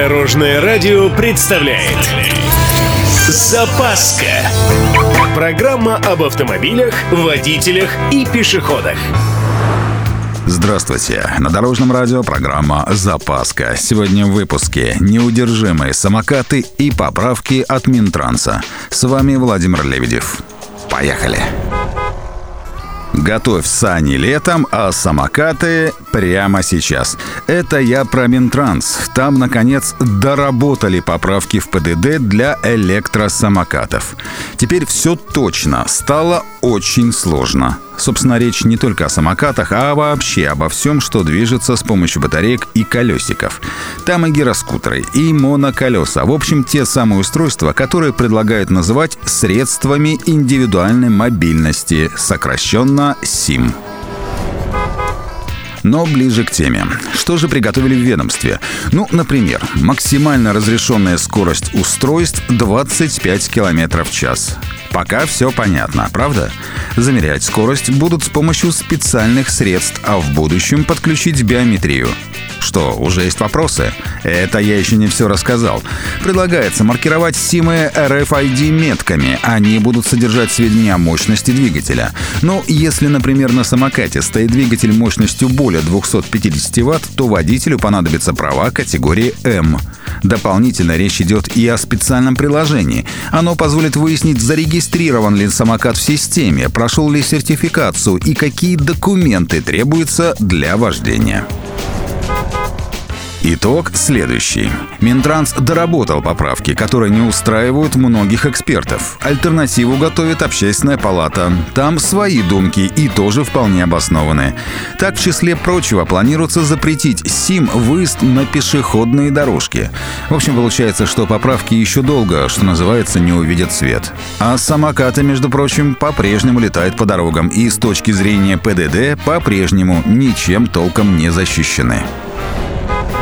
Дорожное радио представляет Запаска Программа об автомобилях, водителях и пешеходах Здравствуйте! На Дорожном радио программа «Запаска». Сегодня в выпуске «Неудержимые самокаты и поправки от Минтранса». С вами Владимир Лебедев. Поехали! Готовь сани летом, а самокаты прямо сейчас. Это я про Минтранс. Там, наконец, доработали поправки в ПДД для электросамокатов. Теперь все точно. Стало очень сложно. Собственно, речь не только о самокатах, а вообще обо всем, что движется с помощью батареек и колесиков. Там и гироскутеры, и моноколеса. В общем, те самые устройства, которые предлагают называть средствами индивидуальной мобильности, сокращенно СИМ. Но ближе к теме. Что же приготовили в ведомстве? Ну, например, максимально разрешенная скорость устройств 25 км в час. Пока все понятно, правда? Замерять скорость будут с помощью специальных средств, а в будущем подключить биометрию. Что, уже есть вопросы? Это я еще не все рассказал. Предлагается маркировать симы RFID метками. Они будут содержать сведения о мощности двигателя. Но если, например, на самокате стоит двигатель мощностью более 250 Вт, то водителю понадобятся права категории М. Дополнительно речь идет и о специальном приложении. Оно позволит выяснить, зарегистрирован ли самокат в системе, прошел ли сертификацию и какие документы требуются для вождения. Итог следующий. Минтранс доработал поправки, которые не устраивают многих экспертов. Альтернативу готовит общественная палата. Там свои думки и тоже вполне обоснованы. Так, в числе прочего, планируется запретить СИМ выезд на пешеходные дорожки. В общем, получается, что поправки еще долго, что называется, не увидят свет. А самокаты, между прочим, по-прежнему летают по дорогам и с точки зрения ПДД по-прежнему ничем толком не защищены.